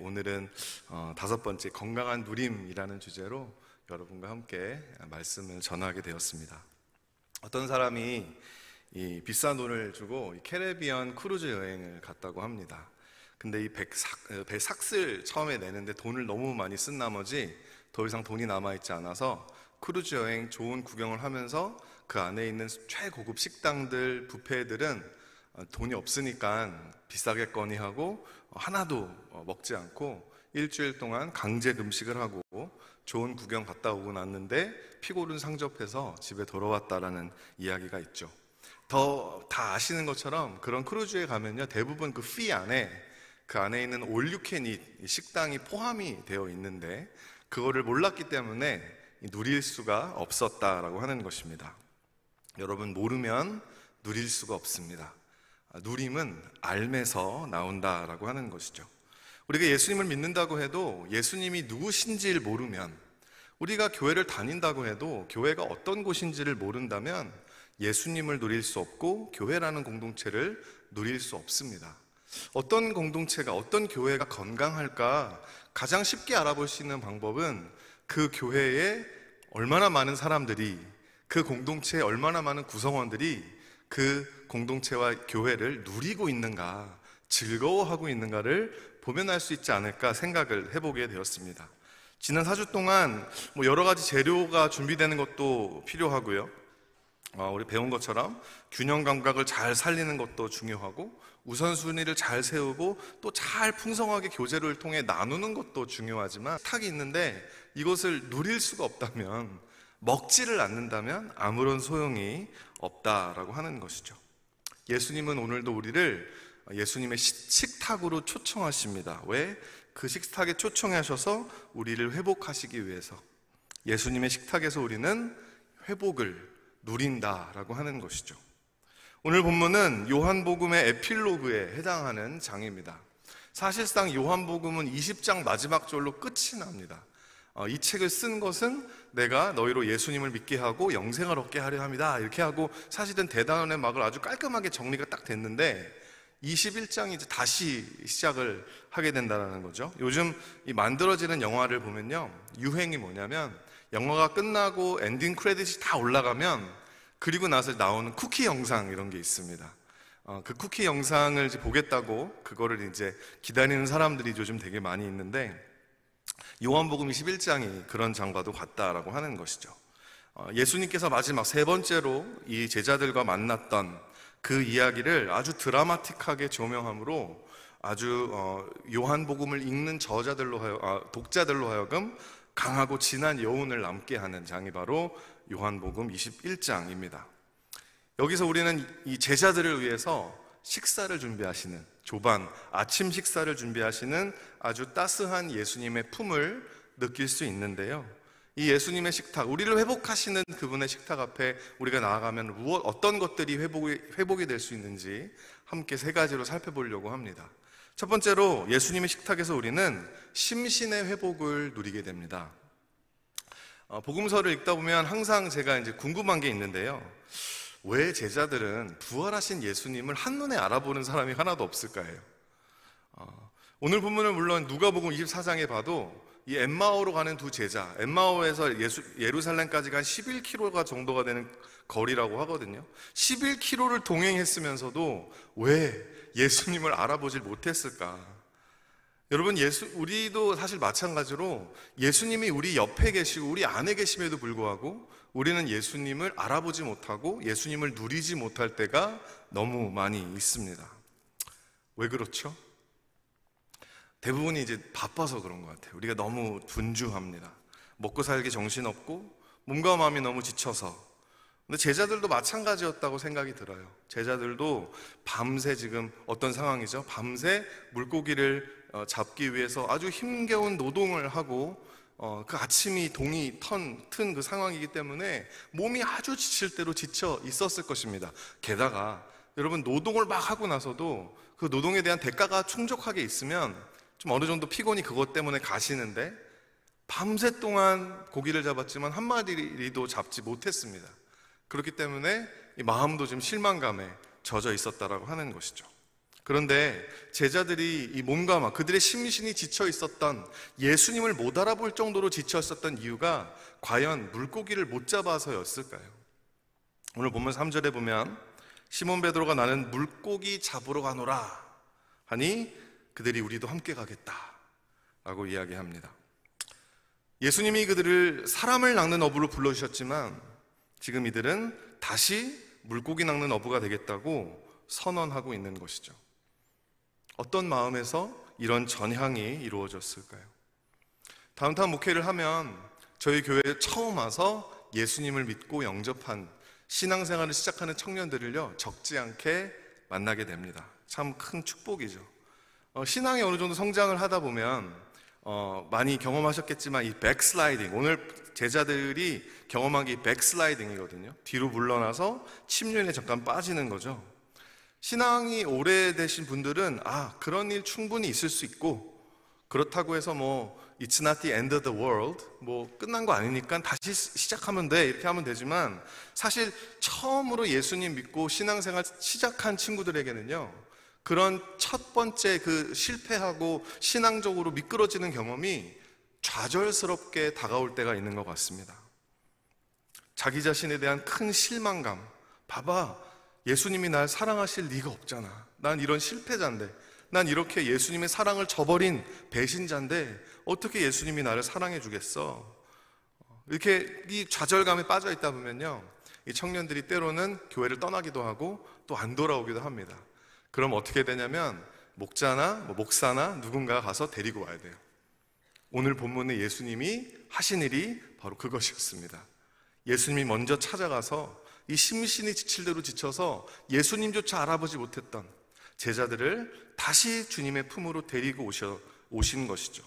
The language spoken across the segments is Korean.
오늘은 어, 다섯 번째 건강한 누림이라는 주제로 여러분과 함께 말씀을 전하게 되었습니다. 어떤 사람이 이 비싼 돈을 주고 이 캐리비안 크루즈 여행을 갔다고 합니다. 근데 이 뱃삯, 어, 뱃삯을 처음에 내는데 돈을 너무 많이 쓴 나머지 더 이상 돈이 남아있지 않아서 크루즈 여행 좋은 구경을 하면서 그 안에 있는 최고급 식당들, 뷔페들은 어, 돈이 없으니까 비싸게 건의하고 하나도 어, 먹지 않고 일주일 동안 강제 금식을 하고 좋은 구경 갔다 오고 났는데 피골은 상접해서 집에 돌아왔다라는 이야기가 있죠. 더 다 아시는 것처럼 그런 크루즈에 가면요 대부분 그 피 안에 그 안에 있는 올유캔이 식당이 포함이 되어 있는데 그거를 몰랐기 때문에 누릴 수가 없었다라고 하는 것입니다. 여러분 모르면 누릴 수가 없습니다. 누림은 알매서 나온다라고 하는 것이죠. 우리가 예수님을 믿는다고 해도 예수님이 누구신지를 모르면 우리가 교회를 다닌다고 해도 교회가 어떤 곳인지를 모른다면 예수님을 누릴 수 없고 교회라는 공동체를 누릴 수 없습니다. 어떤 공동체가 어떤 교회가 건강할까 가장 쉽게 알아볼 수 있는 방법은 그 교회에 얼마나 많은 사람들이 그 공동체에 얼마나 많은 구성원들이 그 공동체와 교회를 누리고 있는가, 즐거워하고 있는가를 보면 알수 있지 않을까 생각을 해보게 되었습니다. 지난 4주 동안 뭐 여러 가지 재료가 준비되는 것도 필요하고요. 어, 우리 배운 것처럼 균형 감각을 잘 살리는 것도 중요하고 우선순위를 잘 세우고 또 잘 풍성하게 교제를 통해 나누는 것도 중요하지만 탁이 있는데 이것을 누릴 수가 없다면 먹지를 않는다면 아무런 소용이 없다라고 하는 것이죠. 예수님은 오늘도 우리를 예수님의 식탁으로 초청하십니다. 왜? 그 식탁에 초청하셔서 우리를 회복하시기 위해서 예수님의 식탁에서 우리는 회복을 누린다라고 하는 것이죠. 오늘 본문은 요한복음의 에필로그에 해당하는 장입니다. 사실상 요한복음은 20장 마지막 절로 끝이 납니다. 어, 이 책을 쓴 것은 내가 너희로 예수님을 믿게 하고 영생을 얻게 하려 합니다. 이렇게 하고 사실은 대단원의 막을 아주 깔끔하게 정리가 딱 됐는데 21장이 이제 다시 시작을 하게 된다는 거죠. 요즘 이 만들어지는 영화를 보면요. 유행이 뭐냐면 영화가 끝나고 엔딩 크레딧이 다 올라가면 그리고 나서 나오는 쿠키 영상 이런 게 있습니다. 어, 그 쿠키 영상을 이제 보겠다고 그거를 이제 기다리는 사람들이 요즘 되게 많이 있는데 요한복음 21장이 그런 장과도 같다라고 하는 것이죠. 어, 예수님께서 마지막 세 번째로 이 제자들과 만났던 그 이야기를 아주 드라마틱하게 조명함으로 아주 어, 요한복음을 읽는 저자들로 하여 아, 독자들로 하여금 강하고 진한 여운을 남게 하는 장이 바로 요한복음 21장입니다. 여기서 우리는 이 제자들을 위해서 식사를 준비하시는 조반 아침 식사를 준비하시는 아주 따스한 예수님의 품을 느낄 수 있는데요. 이 예수님의 식탁, 우리를 회복하시는 그분의 식탁 앞에 우리가 나아가면 어떤 것들이 회복이, 회복이 될 수 있는지 함께 세 가지로 살펴보려고 합니다. 첫 번째로 예수님의 식탁에서 우리는 심신의 회복을 누리게 됩니다. 어, 복음서를 읽다 보면 항상 제가 이제 궁금한 게 있는데요. 왜 제자들은 부활하신 예수님을 한눈에 알아보는 사람이 하나도 없을까요? 어, 오늘 본문은 물론 누가복음 24장에 봐도 이 엠마오로 가는 두 제자, 엠마오에서 예수, 예루살렘까지가 한 11km가 정도가 되는 거리라고 하거든요. 11km를 동행했으면서도 왜 예수님을 알아보질 못했을까? 여러분, 예수, 우리도 사실 마찬가지로 예수님이 우리 옆에 계시고 우리 안에 계심에도 불구하고 우리는 예수님을 알아보지 못하고 예수님을 누리지 못할 때가 너무 많이 있습니다. 왜 그렇죠? 대부분이 이제 바빠서 그런 것 같아요. 우리가 너무 분주합니다. 먹고 살기 정신없고 몸과 마음이 너무 지쳐서. 근데 제자들도 마찬가지였다고 생각이 들어요. 제자들도 밤새 지금 어떤 상황이죠? 밤새 물고기를 어, 잡기 위해서 아주 힘겨운 노동을 하고 어, 그 아침이 동이 턴그 상황이기 때문에 몸이 아주 지칠 대로 지쳐 있었을 것입니다. 게다가 여러분 노동을 막 하고 나서도 그 노동에 대한 대가가 충족하게 있으면 좀 어느 정도 피곤이 그것 때문에 가시는데 밤새 동안 고기를 잡았지만 한 마리도 잡지 못했습니다. 그렇기 때문에 마음도 좀 실망감에 젖어 있었다라고 하는 것이죠. 그런데 제자들이 이 몸과 막 그들의 심신이 지쳐 있었던 예수님을 못 알아볼 정도로 지쳐 있었던 이유가 과연 물고기를 못 잡아서였을까요? 오늘 본문 3절에 보면 시몬 베드로가 나는 물고기 잡으러 가노라 하니 그들이 우리도 함께 가겠다 라고 이야기합니다. 예수님이 그들을 사람을 낚는 어부로 불러주셨지만 지금 이들은 다시 물고기 낚는 어부가 되겠다고 선언하고 있는 것이죠. 어떤 마음에서 이런 전향이 이루어졌을까요? 다운타운 목회를 하면 저희 교회에 처음 와서 예수님을 믿고 영접한 신앙생활을 시작하는 청년들을요, 적지 않게 만나게 됩니다. 참 큰 축복이죠. 어, 신앙이 어느 정도 성장을 하다 보면, 어, 많이 경험하셨겠지만 이 백슬라이딩, 오늘 제자들이 경험한 게 백슬라이딩이거든요. 뒤로 물러나서 침륜에 잠깐 빠지는 거죠. 신앙이 오래되신 분들은 아, 그런 일 충분히 있을 수 있고 그렇다고 해서 뭐 It's not the end of the world 뭐 끝난 거 아니니까 다시 시작하면 돼 이렇게 하면 되지만 사실 처음으로 예수님 믿고 신앙생활 시작한 친구들에게는요 그런 첫 번째 그 실패하고 신앙적으로 미끄러지는 경험이 좌절스럽게 다가올 때가 있는 것 같습니다. 자기 자신에 대한 큰 실망감. 봐봐. 예수님이 날 사랑하실 리가 없잖아. 난 이런 실패자인데. 난 이렇게 예수님의 사랑을 저버린 배신자인데 어떻게 예수님이 나를 사랑해 주겠어? 이렇게 이 좌절감에 빠져 있다 보면요. 이 청년들이 때로는 교회를 떠나기도 하고 또 안 돌아오기도 합니다. 그럼 어떻게 되냐면 목자나 뭐 목사나 누군가가 가서 데리고 와야 돼요. 오늘 본문에 예수님이 하신 일이 바로 그것이었습니다. 예수님이 먼저 찾아가서 이 심신이 지칠 대로 지쳐서 예수님조차 알아보지 못했던 제자들을 다시 주님의 품으로 데리고 오셔, 오신 것이죠.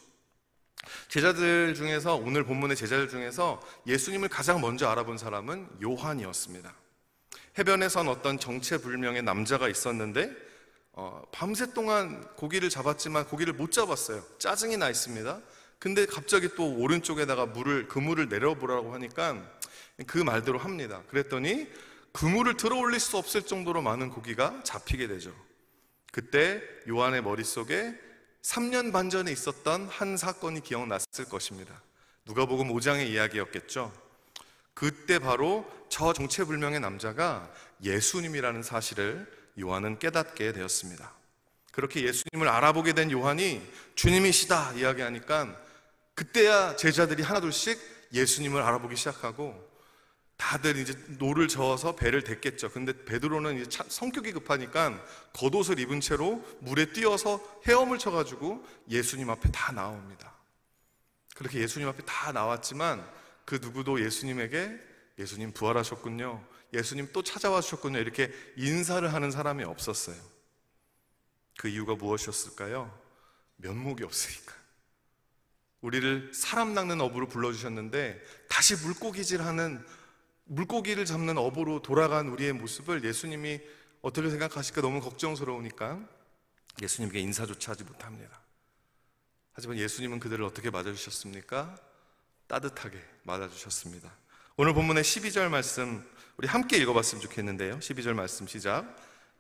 제자들 중에서 오늘 본문의 제자들 중에서 예수님을 가장 먼저 알아본 사람은 요한이었습니다. 해변에 선 어떤 정체불명의 남자가 있었는데 어, 밤새 동안 고기를 잡았지만 고기를 못 잡았어요. 짜증이 나 있습니다. 근데 갑자기 또 오른쪽에다가 물을 그물을 내려보라고 하니까 그 말대로 합니다. 그랬더니 그물을 들어 올릴 수 없을 정도로 많은 고기가 잡히게 되죠. 그때 요한의 머릿속에 3년 반 전에 있었던 한 사건이 기억났을 것입니다. 누가복음 5장의 이야기였겠죠. 그때 바로 저 정체불명의 남자가 예수님이라는 사실을 요한은 깨닫게 되었습니다. 그렇게 예수님을 알아보게 된 요한이 주님이시다 이야기하니까 그때야 제자들이 하나둘씩 예수님을 알아보기 시작하고 다들 이제 노를 저어서 배를 댔겠죠. 근데 베드로는 이제 성격이 급하니까 겉옷을 입은 채로 물에 뛰어서 헤엄을 쳐가지고 예수님 앞에 다 나옵니다. 그렇게 예수님 앞에 다 나왔지만 그 누구도 예수님에게 예수님 부활하셨군요. 예수님 또 찾아와 주셨군요. 이렇게 인사를 하는 사람이 없었어요. 그 이유가 무엇이었을까요? 면목이 없으니까. 우리를 사람 낚는 어부로 불러주셨는데 다시 물고기질하는 물고기를 잡는 어부로 돌아간 우리의 모습을 예수님이 어떻게 생각하실까 너무 걱정스러우니까 예수님께 인사조차 하지 못합니다. 하지만 예수님은 그들을 어떻게 맞아주셨습니까? 따뜻하게 맞아주셨습니다. 오늘 본문의 12절 말씀 우리 함께 읽어봤으면 좋겠는데요. 12절 말씀 시작.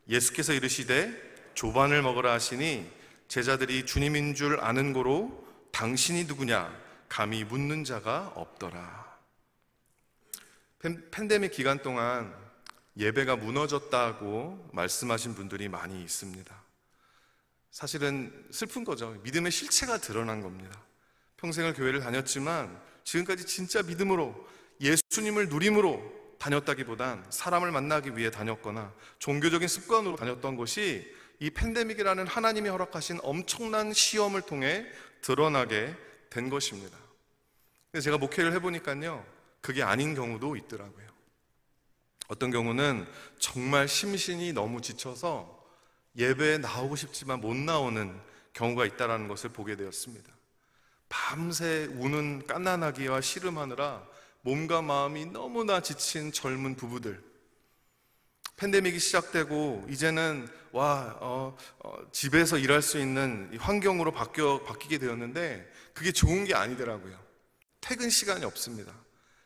예수께서 이르시되 조반을 먹으라 하시니 제자들이 주님인 줄 아는 고로 당신이 누구냐 감히 묻는 자가 없더라. 팬데믹 기간 동안 예배가 무너졌다고 말씀하신 분들이 많이 있습니다. 사실은 슬픈 거죠. 믿음의 실체가 드러난 겁니다. 평생을 교회를 다녔지만 지금까지 진짜 믿음으로 예수님을 누림으로 다녔다기보단 사람을 만나기 위해 다녔거나 종교적인 습관으로 다녔던 것이 이 팬데믹이라는 하나님이 허락하신 엄청난 시험을 통해 드러나게 된 것입니다. 근데 제가 목회를 해보니까요, 그게 아닌 경우도 있더라고요. 어떤 경우는 정말 심신이 너무 지쳐서 예배에 나오고 싶지만 못 나오는 경우가 있다는 것을 보게 되었습니다. 밤새 우는 깐난아기와 씨름하느라 몸과 마음이 너무나 지친 젊은 부부들, 팬데믹이 시작되고 이제는 와 어, 어, 집에서 일할 수 있는 환경으로 바뀌어 바뀌게 되었는데 그게 좋은 게 아니더라고요. 퇴근 시간이 없습니다.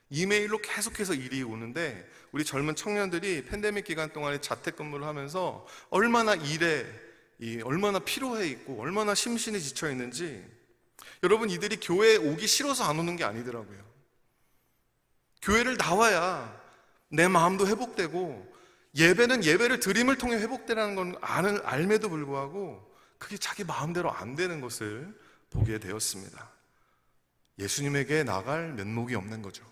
이메일로 계속해서 일이 오는데 우리 젊은 청년들이 팬데믹 기간 동안에 자택근무를 하면서 얼마나 일에 이 얼마나 피로해 있고 얼마나 심신이 지쳐 있는지 여러분 이들이 교회에 오기 싫어서 안 오는 게 아니더라고요. 교회를 나와야 내 마음도 회복되고 예배는 예배를 드림을 통해 회복되라는 건 아는 알매도 불구하고 그게 자기 마음대로 안 되는 것을 보게 되었습니다. 예수님에게 나갈 면목이 없는 거죠.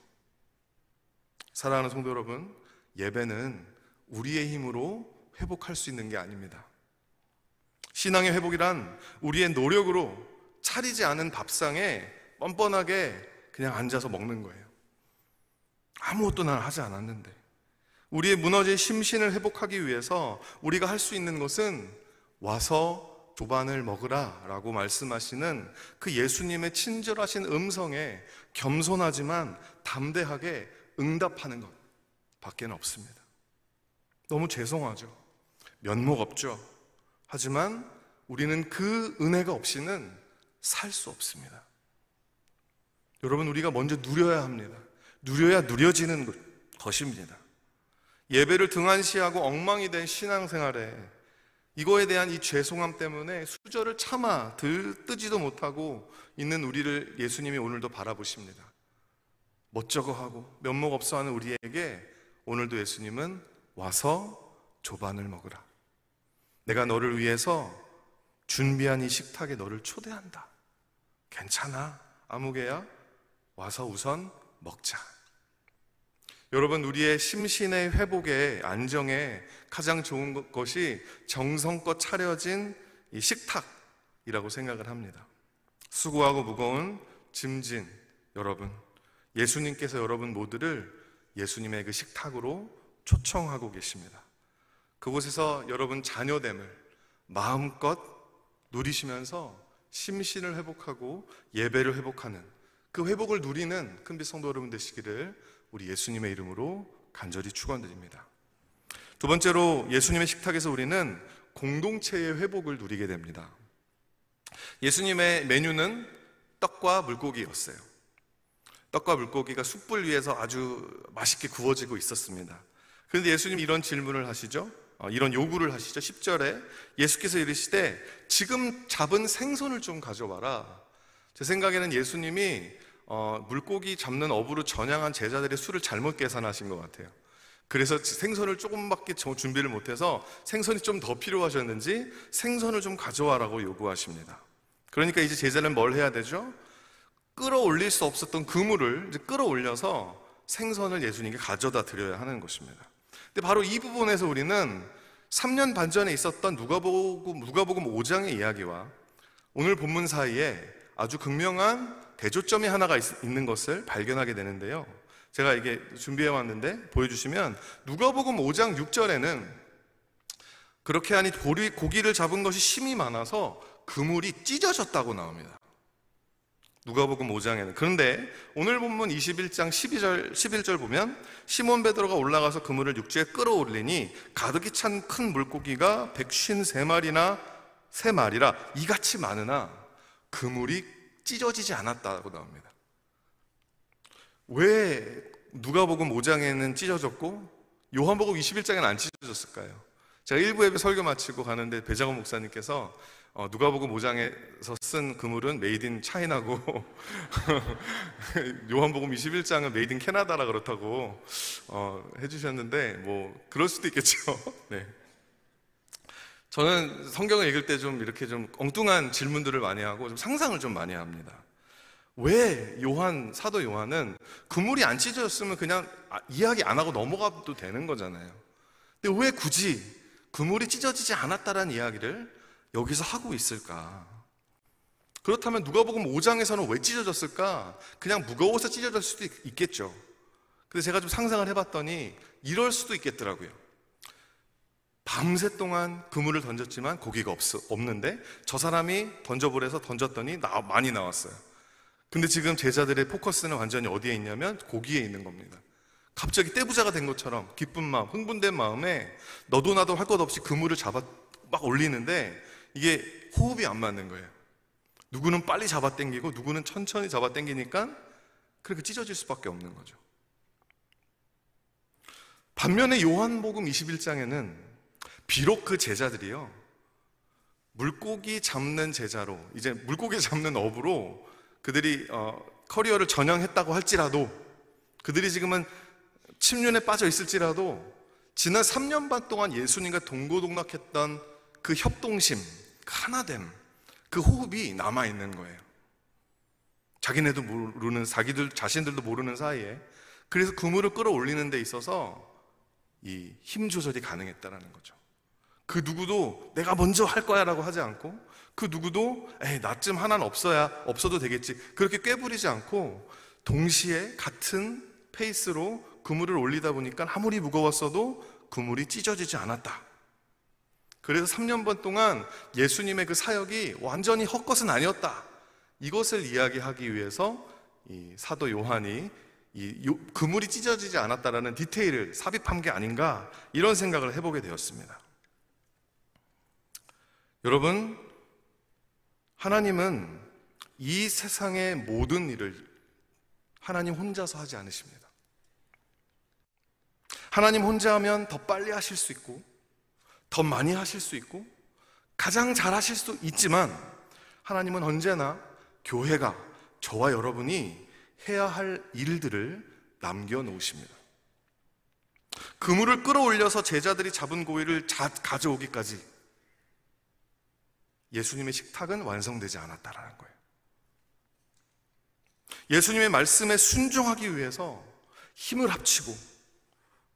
사랑하는 성도 여러분, 예배는 우리의 힘으로 회복할 수 있는 게 아닙니다. 신앙의 회복이란 우리의 노력으로 차리지 않은 밥상에 뻔뻔하게 그냥 앉아서 먹는 거예요. 아무것도 난 하지 않았는데. 우리의 무너진 심신을 회복하기 위해서 우리가 할 수 있는 것은 와서 조반을 먹으라 라고 말씀하시는 그 예수님의 친절하신 음성에 겸손하지만 담대하게 응답하는 것 밖에는 없습니다. 너무 죄송하죠. 면목 없죠. 하지만 우리는 그 은혜가 없이는 살 수 없습니다. 여러분, 우리가 먼저 누려야 합니다. 누려야 누려지는 것입니다. 예배를 등한시하고 엉망이 된 신앙생활에 이거에 대한 이 죄송함 때문에 수저를 참아 들뜨지도 못하고 있는 우리를 예수님이 오늘도 바라보십니다. 멋쩍어 하고 면목 없어 하는 우리에게 오늘도 예수님은 와서 조반을 먹으라. 내가 너를 위해서 준비한 이 식탁에 너를 초대한다. 괜찮아. 아무개야. 와서 우선 먹자. 여러분, 우리의 심신의 회복에, 안정에 가장 좋은 것이 정성껏 차려진 이 식탁이라고 생각을 합니다. 수고하고 무거운 짐진 여러분, 예수님께서 여러분 모두를 예수님의 그 식탁으로 초청하고 계십니다. 그곳에서 여러분 자녀됨을 마음껏 누리시면서 심신을 회복하고 예배를 회복하는 그 회복을 누리는 큰빛 성도 여러분 되시기를 우리 예수님의 이름으로 간절히 축원드립니다. 두 번째로 예수님의 식탁에서 우리는 공동체의 회복을 누리게 됩니다. 예수님의 메뉴는 떡과 물고기였어요. 떡과 물고기가 숯불 위에서 아주 맛있게 구워지고 있었습니다. 그런데 예수님 이런 질문을 하시죠. 어, 이런 요구를 하시죠. 10절에 예수께서 이르시되 지금 잡은 생선을 좀 가져와라. 제 생각에는 예수님이 어, 물고기 잡는 어부로 전향한 제자들의 수를 잘못 계산하신 것 같아요. 그래서 생선을 조금밖에 준비를 못해서 생선이 좀 더 필요하셨는지 생선을 좀 가져와라고 요구하십니다. 그러니까 이제 제자는 뭘 해야 되죠? 끌어올릴 수 없었던 그물을 끌어올려서 생선을 예수님께 가져다 드려야 하는 것입니다. 근데 바로 이 부분에서 우리는 3년 반 전에 있었던 누가복음 누가복음 5장의 이야기와 오늘 본문 사이에 아주 극명한 대조점이 하나가 있, 는 것을 발견하게 되는데요. 제가 이게 준비해 왔는데 보여주시면 누가복음 5장 6절에는 그렇게 하니 고기를 잡은 것이 심이 많아서 그물이 찢어졌다고 나옵니다. 누가복음 5장에는 그런데 오늘 본문 21장 12절 11절 보면 시몬 베드로가 올라가서 그물을 육지에 끌어올리니 가득히 찬 큰 물고기가 153마리나 세 마리라 이같이 많으나 그물이 찢어지지 않았다고 나옵니다. 왜 누가복음 5장에는 찢어졌고 요한복음 21장에는 안 찢어졌을까요? 제가 일부 예배 설교 마치고 가는데 배장원 목사님께서 어, 누가복음 5장에서 쓴 그물은 made in China고 요한복음 21장은 made in Canada라 그렇다고 어, 해주셨는데 뭐 그럴 수도 있겠죠. 네. 저는 성경을 읽을 때 좀 이렇게 좀 엉뚱한 질문들을 많이 하고 좀 상상을 좀 많이 합니다. 왜 요한 사도 요한은 그물이 안 찢어졌으면 그냥 아, 이야기 안 하고 넘어가도 되는 거잖아요. 근데 왜 굳이 그물이 찢어지지 않았다라는 이야기를 여기서 하고 있을까? 그렇다면 누가복음 5장에서는 왜 찢어졌을까? 그냥 무거워서 찢어질 수도 있겠죠. 근데 제가 좀 상상을 해봤더니 이럴 수도 있겠더라고요. 밤새 동안 그물을 던졌지만 고기가 없, 없는데 저 사람이 던져보래서 던졌더니 나, 많이 나왔어요. 근데 지금 제자들의 포커스는 완전히 어디에 있냐면 고기에 있는 겁니다. 갑자기 떼부자가 된 것처럼 기쁜 마음, 흥분된 마음에 너도 나도 할 것 없이 그물을 잡아 막 올리는데 이게 호흡이 안 맞는 거예요. 누구는 빨리 잡아 당기고 누구는 천천히 잡아 당기니까 그렇게 찢어질 수밖에 없는 거죠. 반면에 요한복음 21장에는 비록 그 제자들이요. 물고기 잡는 제자로 이제 물고기 잡는 업으로 그들이 어, 커리어를 전향했다고 할지라도 그들이 지금은 침륜에 빠져 있을지라도 지난 3년 반 동안 예수님과 동고동락했던 그 협동심, 그 하나됨, 그 호흡이 남아 있는 거예요. 자기네도 모르는 자기들 자신들도 모르는 사이에 그래서 그물을 끌어올리는 데 있어서 이 힘 조절이 가능했다라는 거죠. 그 누구도 내가 먼저 할 거야라고 하지 않고 그 누구도 에이 나쯤 하나는 없어야 없어도 되겠지 그렇게 꾀부리지 않고 동시에 같은 페이스로 그물을 올리다 보니까 아무리 무거웠어도 그물이 찢어지지 않았다. 그래서 3년 반 동안 예수님의 그 사역이 완전히 헛것은 아니었다. 이것을 이야기하기 위해서 이 사도 요한이 이 그물이 찢어지지 않았다라는 디테일을 삽입한 게 아닌가 이런 생각을 해보게 되었습니다. 여러분, 하나님은 이 세상의 모든 일을 하나님 혼자서 하지 않으십니다. 하나님 혼자 하면 더 빨리 하실 수 있고, 더 많이 하실 수 있고, 가장 잘 하실 수 있지만, 하나님은 언제나 교회가 저와 여러분이 해야 할 일들을 남겨놓으십니다. 그물을 끌어올려서 제자들이 잡은 고기를 가져오기까지 예수님의 식탁은 완성되지 않았다라는 거예요. 예수님의 말씀에 순종하기 위해서 힘을 합치고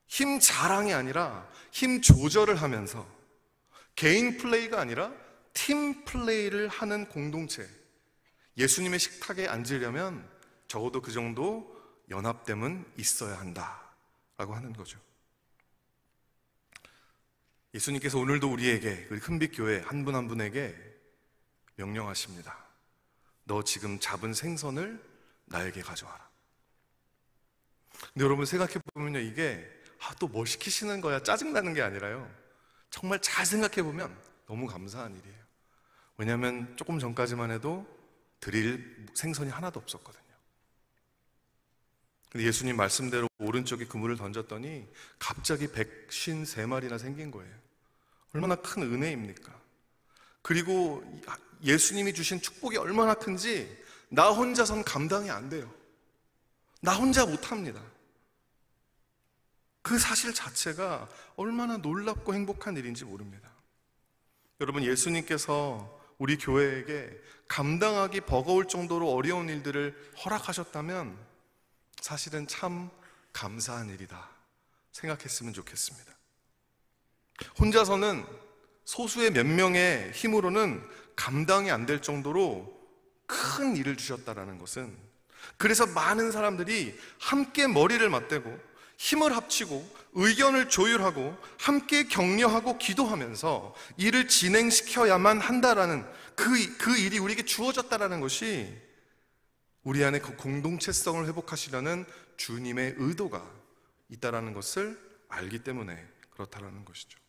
힘 자랑이 아니라 힘 조절을 하면서 개인 플레이가 아니라 팀 플레이를 하는 공동체 예수님의 식탁에 앉으려면 적어도 그 정도 연합됨은 있어야 한다 라고 하는 거죠. 예수님께서 오늘도 우리에게 우리 큰빛 교회 한 분 한 분에게 명령하십니다. 너 지금 잡은 생선을 나에게 가져와라. 근데 여러분 생각해 보면요 이게 아, 또 뭐 시키시는 거야 짜증 나는 게 아니라요. 정말 잘 생각해 보면 너무 감사한 일이에요. 왜냐하면 조금 전까지만 해도 드릴 생선이 하나도 없었거든요. 근데 예수님 말씀대로 오른쪽에 그물을 던졌더니 갑자기 백신 세 마리나 생긴 거예요. 얼마나 큰 은혜입니까? 그리고 예수님이 주신 축복이 얼마나 큰지 나 혼자선 감당이 안 돼요. 나 혼자 못 합니다. 그 사실 자체가 얼마나 놀랍고 행복한 일인지 모릅니다. 여러분, 예수님께서 우리 교회에게 감당하기 버거울 정도로 어려운 일들을 허락하셨다면 사실은 참 감사한 일이다 생각했으면 좋겠습니다. 혼자서는 소수의 몇 명의 힘으로는 감당이 안 될 정도로 큰 일을 주셨다라는 것은 그래서 많은 사람들이 함께 머리를 맞대고 힘을 합치고 의견을 조율하고 함께 격려하고 기도하면서 일을 진행시켜야만 한다라는 그, 그 일이 우리에게 주어졌다라는 것이 우리 안에 그 공동체성을 회복하시려는 주님의 의도가 있다라는 것을 알기 때문에 그렇다라는 것이죠.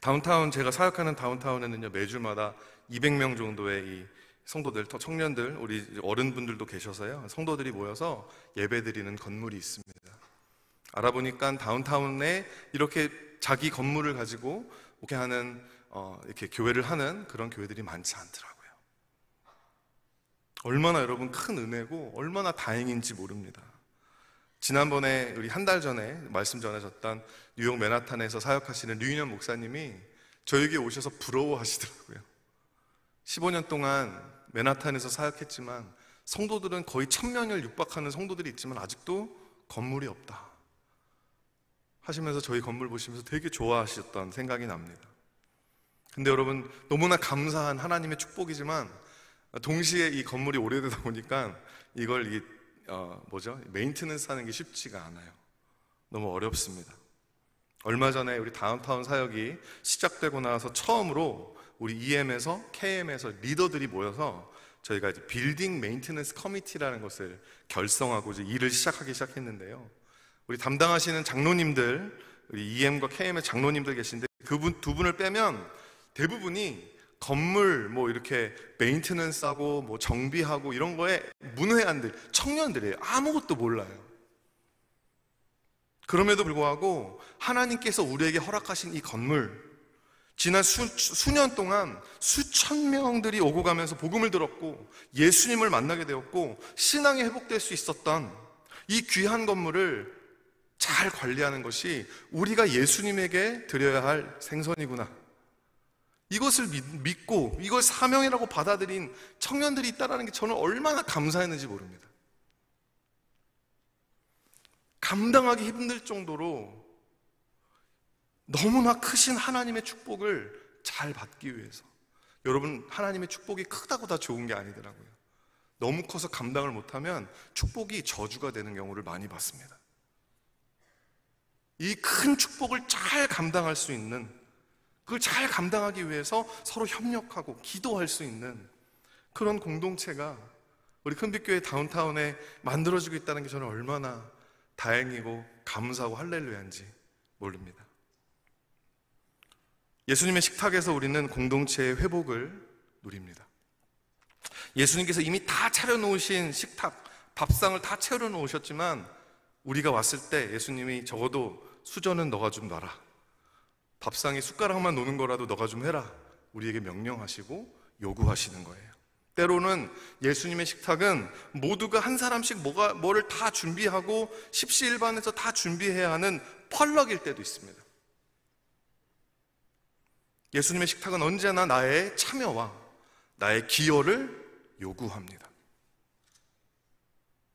다운타운 제가 사역하는 다운타운에는요 매주마다 200명 정도의 이 성도들, 청년들, 우리 어른분들도 계셔서요. 성도들이 모여서 예배드리는 건물이 있습니다. 알아보니까 다운타운에 이렇게 자기 건물을 가지고 이렇게 하는 어, 이렇게 교회를 하는 그런 교회들이 많지 않더라고요. 얼마나 여러분 큰 은혜고 얼마나 다행인지 모릅니다. 지난번에 우리 한 달 전에 말씀 전해졌던 뉴욕 맨하탄에서 사역하시는 류인현 목사님이 저에게 오셔서 부러워하시더라고요. 15년 동안 맨하탄에서 사역했지만 성도들은 거의 천명을 육박하는 성도들이 있지만 아직도 건물이 없다. 하시면서 저희 건물 보시면서 되게 좋아하셨던 생각이 납니다. 근데 여러분 너무나 감사한 하나님의 축복이지만 동시에 이 건물이 오래되다 보니까 이걸 이 어, 뭐죠 maintenance 하는 게 쉽지가 않아요. 너무 어렵습니다. 얼마 전에 우리 다운타운 사역이 시작되고 나서 처음으로 우리 EM에서 KM에서 리더들이 모여서 저희가 이제 building maintenance committee라는 것을 결성하고 이제 일을 시작하기 시작했는데요. 우리 담당하시는 장로님들, 우리 EM과 KM의 장로님들 계신데 그분 두 분을 빼면 대부분이 건물 뭐 이렇게 maintenance 하고 뭐 정비하고 이런 거에 문외한들, 청년들이에요. 아무것도 몰라요. 그럼에도 불구하고 하나님께서 우리에게 허락하신 이 건물 지난 수, 수년 동안 수천 명들이 오고 가면서 복음을 들었고 예수님을 만나게 되었고 신앙이 회복될 수 있었던 이 귀한 건물을 잘 관리하는 것이 우리가 예수님에게 드려야 할 생선이구나. 이것을 믿, 고 이걸 사명이라고 받아들인 청년들이 있다는 게 저는 얼마나 감사했는지 모릅니다. 감당하기 힘들 정도로 너무나 크신 하나님의 축복을 잘 받기 위해서 여러분 하나님의 축복이 크다고 다 좋은 게 아니더라고요. 너무 커서 감당을 못하면 축복이 저주가 되는 경우를 많이 봤습니다. 이 큰 축복을 잘 감당할 수 있는 그걸 잘 감당하기 위해서 서로 협력하고 기도할 수 있는 그런 공동체가 우리 큰빛교회 다운타운에 만들어지고 있다는 게 저는 얼마나 다행이고 감사하고 할렐루야인지 모릅니다. 예수님의 식탁에서 우리는 공동체의 회복을 누립니다. 예수님께서 이미 다 차려놓으신 식탁, 밥상을 다 차려놓으셨지만 우리가 왔을 때 예수님이 적어도 수저는 너가 좀 놔라. 밥상에 숟가락만 놓는 거라도 너가 좀 해라. 우리에게 명령하시고 요구하시는 거예요. 때로는 예수님의 식탁은 모두가 한 사람씩 뭐가, 뭐를 다 준비하고 십시일반에서 다 준비해야 하는 펄럭일 때도 있습니다. 예수님의 식탁은 언제나 나의 참여와 나의 기여를 요구합니다.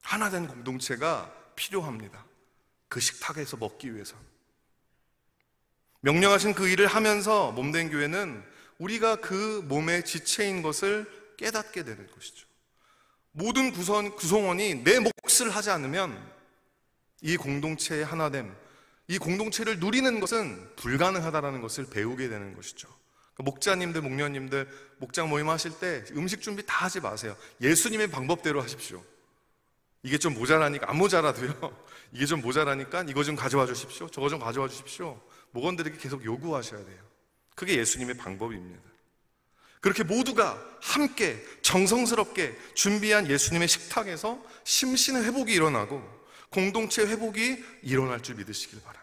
하나 된 공동체가 필요합니다. 그 식탁에서 먹기 위해서. 명령하신 그 일을 하면서 몸된 교회는 우리가 그 몸의 지체인 것을 깨닫게 되는 것이죠. 모든 구성, 구성원이 내 몫을 하지 않으면 이 공동체의 하나됨, 이 공동체를 누리는 것은 불가능하다라는 것을 배우게 되는 것이죠. 그러니까 목자님들, 목녀님들, 목장 모임 하실 때 음식 준비 다 하지 마세요. 예수님의 방법대로 하십시오. 이게 좀 모자라니까, 안 모자라도요. 이게 좀 모자라니까 이거 좀 가져와 주십시오. 저거 좀 가져와 주십시오. 목원들에게 계속 요구하셔야 돼요. 그게 예수님의 방법입니다. 그렇게 모두가 함께 정성스럽게 준비한 예수님의 식탁에서 심신의 회복이 일어나고 공동체 회복이 일어날 줄 믿으시길 바랍니다.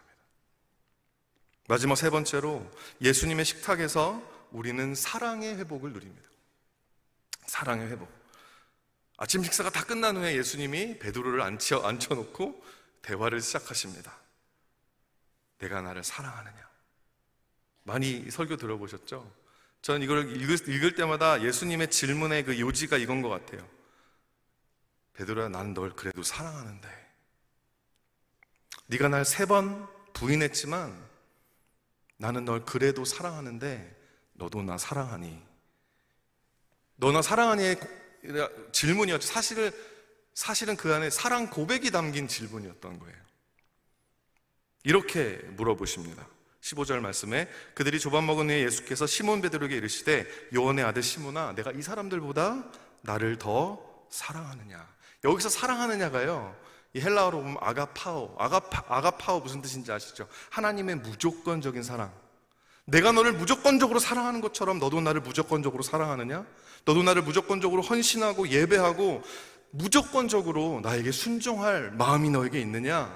마지막 세 번째로 예수님의 식탁에서 우리는 사랑의 회복을 누립니다. 사랑의 회복. 아침 식사가 다 끝난 후에 예수님이 베드로를 앉혀, 앉혀놓고 대화를 시작하십니다. 내가 나를 사랑하느냐? 많이 설교 들어보셨죠? 저는 이걸 읽을, 읽을 때마다 예수님의 질문의 그 요지가 이건 것 같아요. 베드로야, 나는 널 그래도 사랑하는데. 네가 날 세 번 부인했지만 나는 널 그래도 사랑하는데 너도 나 사랑하니? 너나 사랑하니? 질문이었죠. 사실은, 사실은 그 안에 사랑 고백이 담긴 질문이었던 거예요. 이렇게 물어보십니다. 15절 말씀에 그들이 조밥 먹은 후에 예수께서 시몬 베드로에게 이르시되 요한의 아들 시몬아 내가 이 사람들보다 나를 더 사랑하느냐 여기서 사랑하느냐가요 이 헬라어로 보면 아가파오. 아가파, 아가파오 무슨 뜻인지 아시죠? 하나님의 무조건적인 사랑. 내가 너를 무조건적으로 사랑하는 것처럼 너도 나를 무조건적으로 사랑하느냐? 너도 나를 무조건적으로 헌신하고 예배하고 무조건적으로 나에게 순종할 마음이 너에게 있느냐?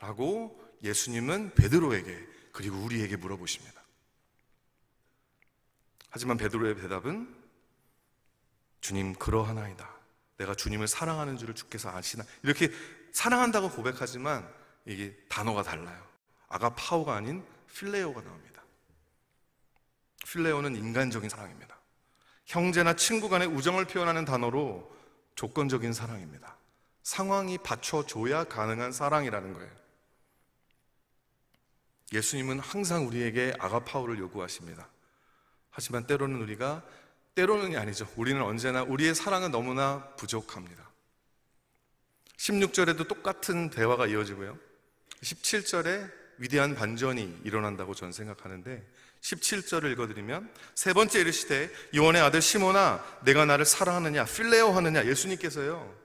라고 예수님은 베드로에게 그리고 우리에게 물어보십니다. 하지만 베드로의 대답은 주님 그러하나이다. 내가 주님을 사랑하는 줄을 주께서 아시나 이렇게 사랑한다고 고백하지만 이게 단어가 달라요. 아가파오가 아닌 필레오가 나옵니다. 필레오는 인간적인 사랑입니다. 형제나 친구 간의 우정을 표현하는 단어로 조건적인 사랑입니다. 상황이 받쳐줘야 가능한 사랑이라는 거예요. 예수님은 항상 우리에게 아가파오를 요구하십니다. 하지만 때로는 우리가 때로는이 아니죠. 우리는 언제나 우리의 사랑은 너무나 부족합니다. 16절에도 똑같은 대화가 이어지고요. 17절에 위대한 반전이 일어난다고 저는 생각하는데 17절을 읽어드리면 세 번째 이르시되 요한의 아들 시모나 내가 나를 사랑하느냐 필레오 하느냐 예수님께서요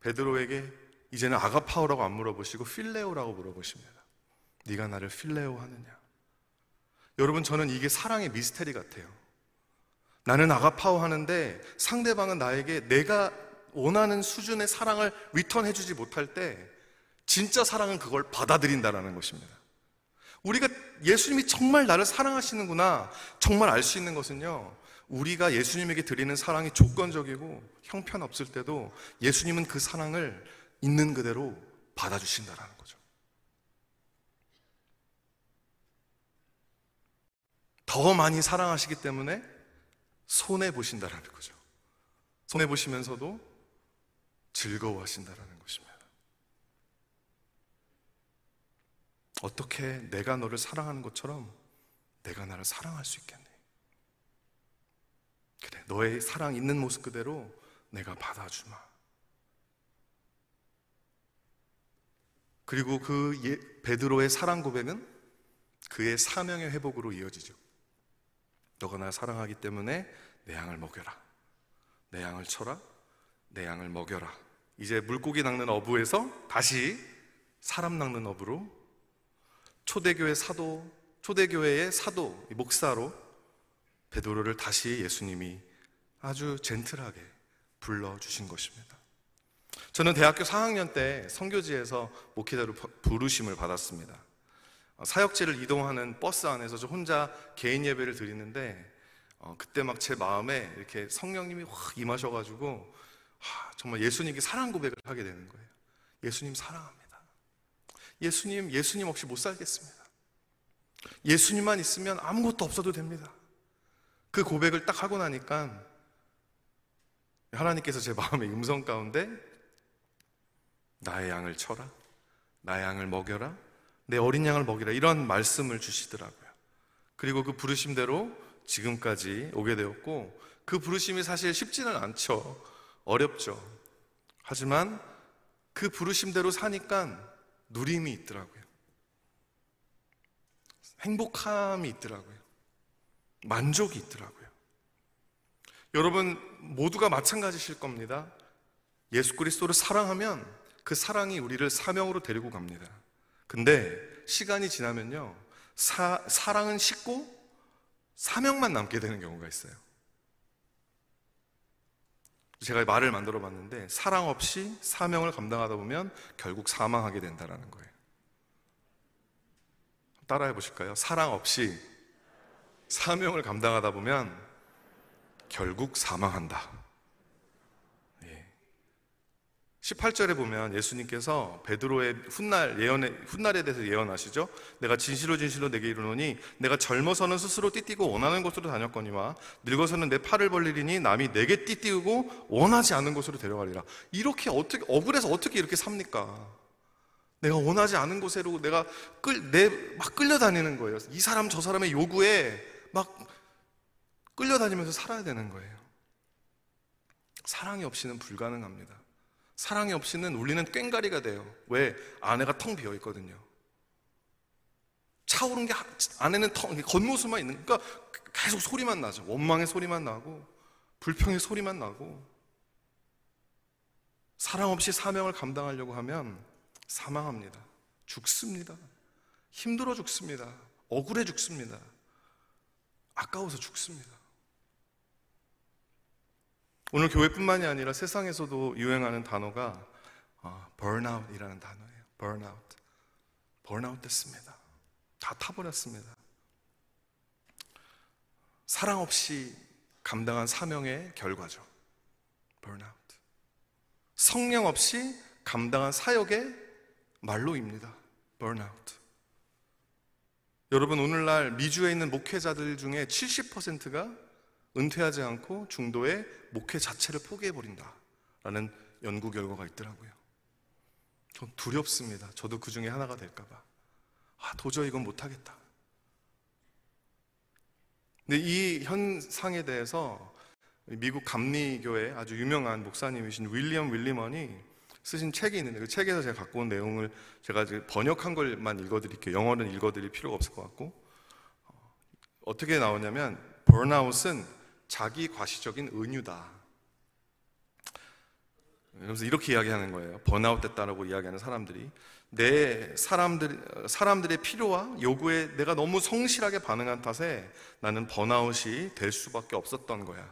베드로에게 이제는 아가파오라고 안 물어보시고 필레오라고 물어보십니다. 네가 나를 필레오 하느냐 여러분 저는 이게 사랑의 미스테리 같아요. 나는 아가파오 하는데 상대방은 나에게 내가 원하는 수준의 사랑을 리턴해 주지 못할 때 진짜 사랑은 그걸 받아들인다라는 것입니다. 우리가 예수님이 정말 나를 사랑하시는구나 정말 알 수 있는 것은요. 우리가 예수님에게 드리는 사랑이 조건적이고 형편없을 때도 예수님은 그 사랑을 있는 그대로 받아주신다라는 거죠. 더 많이 사랑하시기 때문에 손해 보신다라는 거죠. 손해 보시면서도 즐거워하신다라는 것입니다. 어떻게 내가 너를 사랑하는 것처럼 내가 나를 사랑할 수 있겠니? 그래, 너의 사랑 있는 모습 그대로 내가 받아주마. 그리고 그 예, 베드로의 사랑 고백은 그의 사명의 회복으로 이어지죠. 너가 날 사랑하기 때문에 내 양을 먹여라. 내 양을 쳐라. 내 양을 먹여라. 이제 물고기 낚는 어부에서 다시 사람 낚는 어부로 초대교회 사도, 초대교회의 사도, 목사로 베드로를 다시 예수님이 아주 젠틀하게 불러 주신 것입니다. 저는 대학교 4학년 때 성교지에서 목회자로 부르심을 받았습니다. 사역지를 이동하는 버스 안에서 저 혼자 개인 예배를 드리는데 어, 그때 막 제 마음에 이렇게 성령님이 확 임하셔가지고 하, 정말 예수님께 사랑 고백을 하게 되는 거예요. 예수님 사랑합니다. 예수님, 예수님 없이 못 살겠습니다. 예수님만 있으면 아무것도 없어도 됩니다. 그 고백을 딱 하고 나니까 하나님께서 제 마음의 음성 가운데 나의 양을 쳐라. 나의 양을 먹여라. 내 어린 양을 먹이라. 이런 말씀을 주시더라고요. 그리고 그 부르심대로 지금까지 오게 되었고 그 부르심이 사실 쉽지는 않죠. 어렵죠. 하지만 그 부르심대로 사니까 누림이 있더라고요. 행복함이 있더라고요. 만족이 있더라고요. 여러분 모두가 마찬가지실 겁니다. 예수 그리스도를 사랑하면 그 사랑이 우리를 사명으로 데리고 갑니다. 근데 시간이 지나면요. 사, 사랑은 식고 사명만 남게 되는 경우가 있어요. 제가 말을 만들어 봤는데 사랑 없이 사명을 감당하다 보면 결국 사망하게 된다는 거예요. 따라해 보실까요? 사랑 없이 사명을 감당하다 보면 결국 사망한다. 18절에 보면 예수님께서 베드로의 훗날 예언에 훗날에 대해서 예언하시죠. 내가 진실로 진실로 내게 이르노니 내가 젊어서는 스스로 띠띠고 원하는 곳으로 다녔거니와 늙어서는 내 팔을 벌리리니 남이 내게 띠띠우고 원하지 않는 곳으로 데려가리라. 이렇게 어떻게 억울해서 어떻게 이렇게 삽니까? 내가 원하지 않은 곳으로 내가 끌 내 막 끌려다니는 거예요. 이 사람 저 사람의 요구에 막 끌려다니면서 살아야 되는 거예요. 사랑이 없이는 불가능합니다. 사랑이 없이는 우리는 꽹가리가 돼요. 왜? 아내가 텅 비어 있거든요. 차오른 게 안에는 텅 겉모습만 있는 그러니까 계속 소리만 나죠. 원망의 소리만 나고 불평의 소리만 나고 사랑 없이 사명을 감당하려고 하면 사망합니다. 죽습니다. 힘들어 죽습니다. 억울해 죽습니다. 아까워서 죽습니다. 오늘 교회뿐만이 아니라 세상에서도 유행하는 단어가 어, burnout이라는 단어예요. burnout. burnout 됐습니다. 다 타버렸습니다. 사랑 없이 감당한 사명의 결과죠. burnout. 성령 없이 감당한 사역의 말로입니다. burnout. 여러분 오늘날 미주에 있는 목회자들 중에 70%가 은퇴하지 않고 중도에 목회 자체를 포기해버린다라는 연구 결과가 있더라고요. 전 두렵습니다. 저도 그 중에 하나가 될까봐. 아, 도저히 이건 못하겠다. 근데 이 현상에 대해서 미국 감리교회 아주 유명한 목사님이신 윌리엄 윌리먼이 쓰신 책이 있는데 그 책에서 제가 갖고 온 내용을 제가 번역한 걸만 읽어드릴게요. 영어는 읽어드릴 필요가 없을 것 같고 어, 어떻게 나오냐면 번아웃은 자기 과시적인 은유다. 그래서 이렇게 이야기하는 거예요. 번아웃 됐다라고 이야기하는 사람들이 내 사람들 사람들의 필요와 요구에 내가 너무 성실하게 반응한 탓에 나는 번아웃이 될 수밖에 없었던 거야.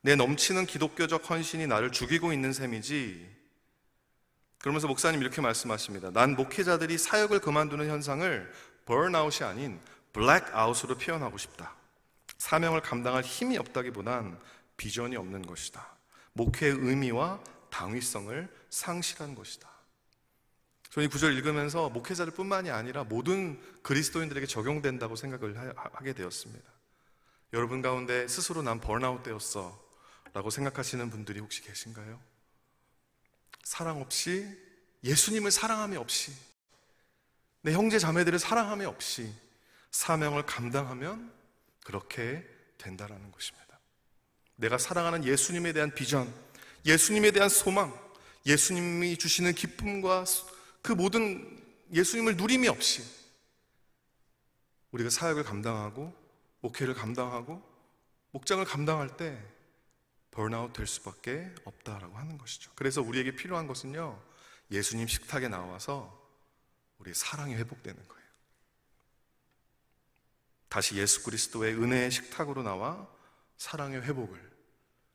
내 넘치는 기독교적 헌신이 나를 죽이고 있는 셈이지. 그러면서 목사님 이렇게 말씀하십니다. 난 목회자들이 사역을 그만두는 현상을 번아웃이 아닌 블랙아웃으로 표현하고 싶다. 사명을 감당할 힘이 없다기보단 비전이 없는 것이다. 목회의 의미와 당위성을 상실한 것이다. 저는 이 구절 읽으면서 목회자들 뿐만이 아니라 모든 그리스도인들에게 적용된다고 생각을 하- 하게 되었습니다. 여러분 가운데 스스로 난 번아웃 되었어 라고 생각하시는 분들이 혹시 계신가요? 사랑 없이 예수님을 사랑함이 없이 내 형제 자매들을 사랑함이 없이 사명을 감당하면 그렇게 된다라는 것입니다. 내가 사랑하는 예수님에 대한 비전, 예수님에 대한 소망, 예수님이 주시는 기쁨과 그 모든 예수님을 누림이 없이 우리가 사역을 감당하고 목회를 감당하고 목장을 감당할 때 번아웃 될 수밖에 없다라고 하는 것이죠. 그래서 우리에게 필요한 것은요. 예수님 식탁에 나와서 우리 사랑이 회복되는 거예요. 다시 예수 그리스도의 은혜의 식탁으로 나와 사랑의 회복을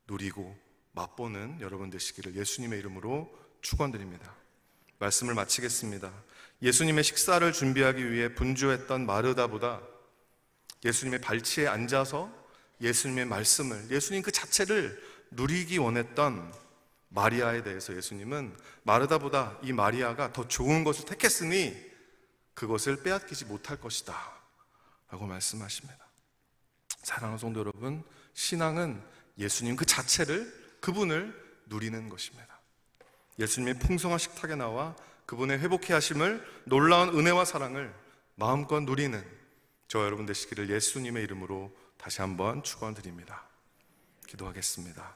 누리고 맛보는 여러분 되시기를 예수님의 이름으로 축원드립니다. 말씀을 마치겠습니다. 예수님의 식사를 준비하기 위해 분주했던 마르다보다 예수님의 발치에 앉아서 예수님의 말씀을 예수님 그 자체를 누리기 원했던 마리아에 대해서 예수님은 마르다보다 이 마리아가 더 좋은 것을 택했으니 그것을 빼앗기지 못할 것이다. 라고 말씀하십니다. 사랑하는 성도 여러분, 신앙은 예수님 그 자체를, 그분을 누리는 것입니다. 예수님의 풍성한 식탁에 나와 그분의 회복해 하심을 놀라운 은혜와 사랑을 마음껏 누리는 저 여러분 되시기를 예수님의 이름으로 다시 한번 축원드립니다. 기도하겠습니다.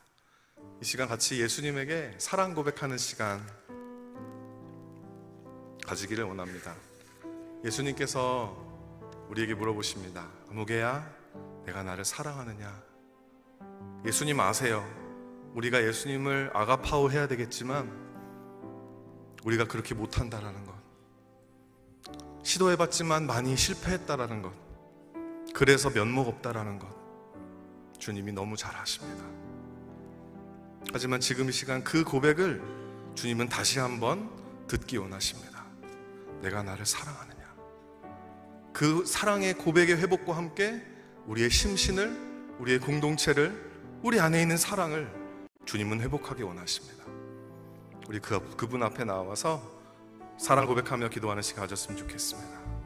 이 시간 같이 예수님에게 사랑 고백하는 시간 가지기를 원합니다. 예수님께서 우리에게 물어보십니다. 무게야, 내가 나를 사랑하느냐? 예수님 아세요. 우리가 예수님을 아가파오 해야 되겠지만 우리가 그렇게 못한다라는 것. 시도해봤지만 많이 실패했다라는 것. 그래서 면목 없다라는 것. 주님이 너무 잘 아십니다. 하지만 지금 이 시간 그 고백을 주님은 다시 한번 듣기 원하십니다. 내가 나를 사랑하느냐. 그 사랑의 고백의 회복과 함께 우리의 심신을, 우리의 공동체를, 우리 안에 있는 사랑을 주님은 회복하기 원하십니다. 우리 그, 그분 앞에 나와서 사랑 고백하며 기도하는 시간 가졌으면 좋겠습니다.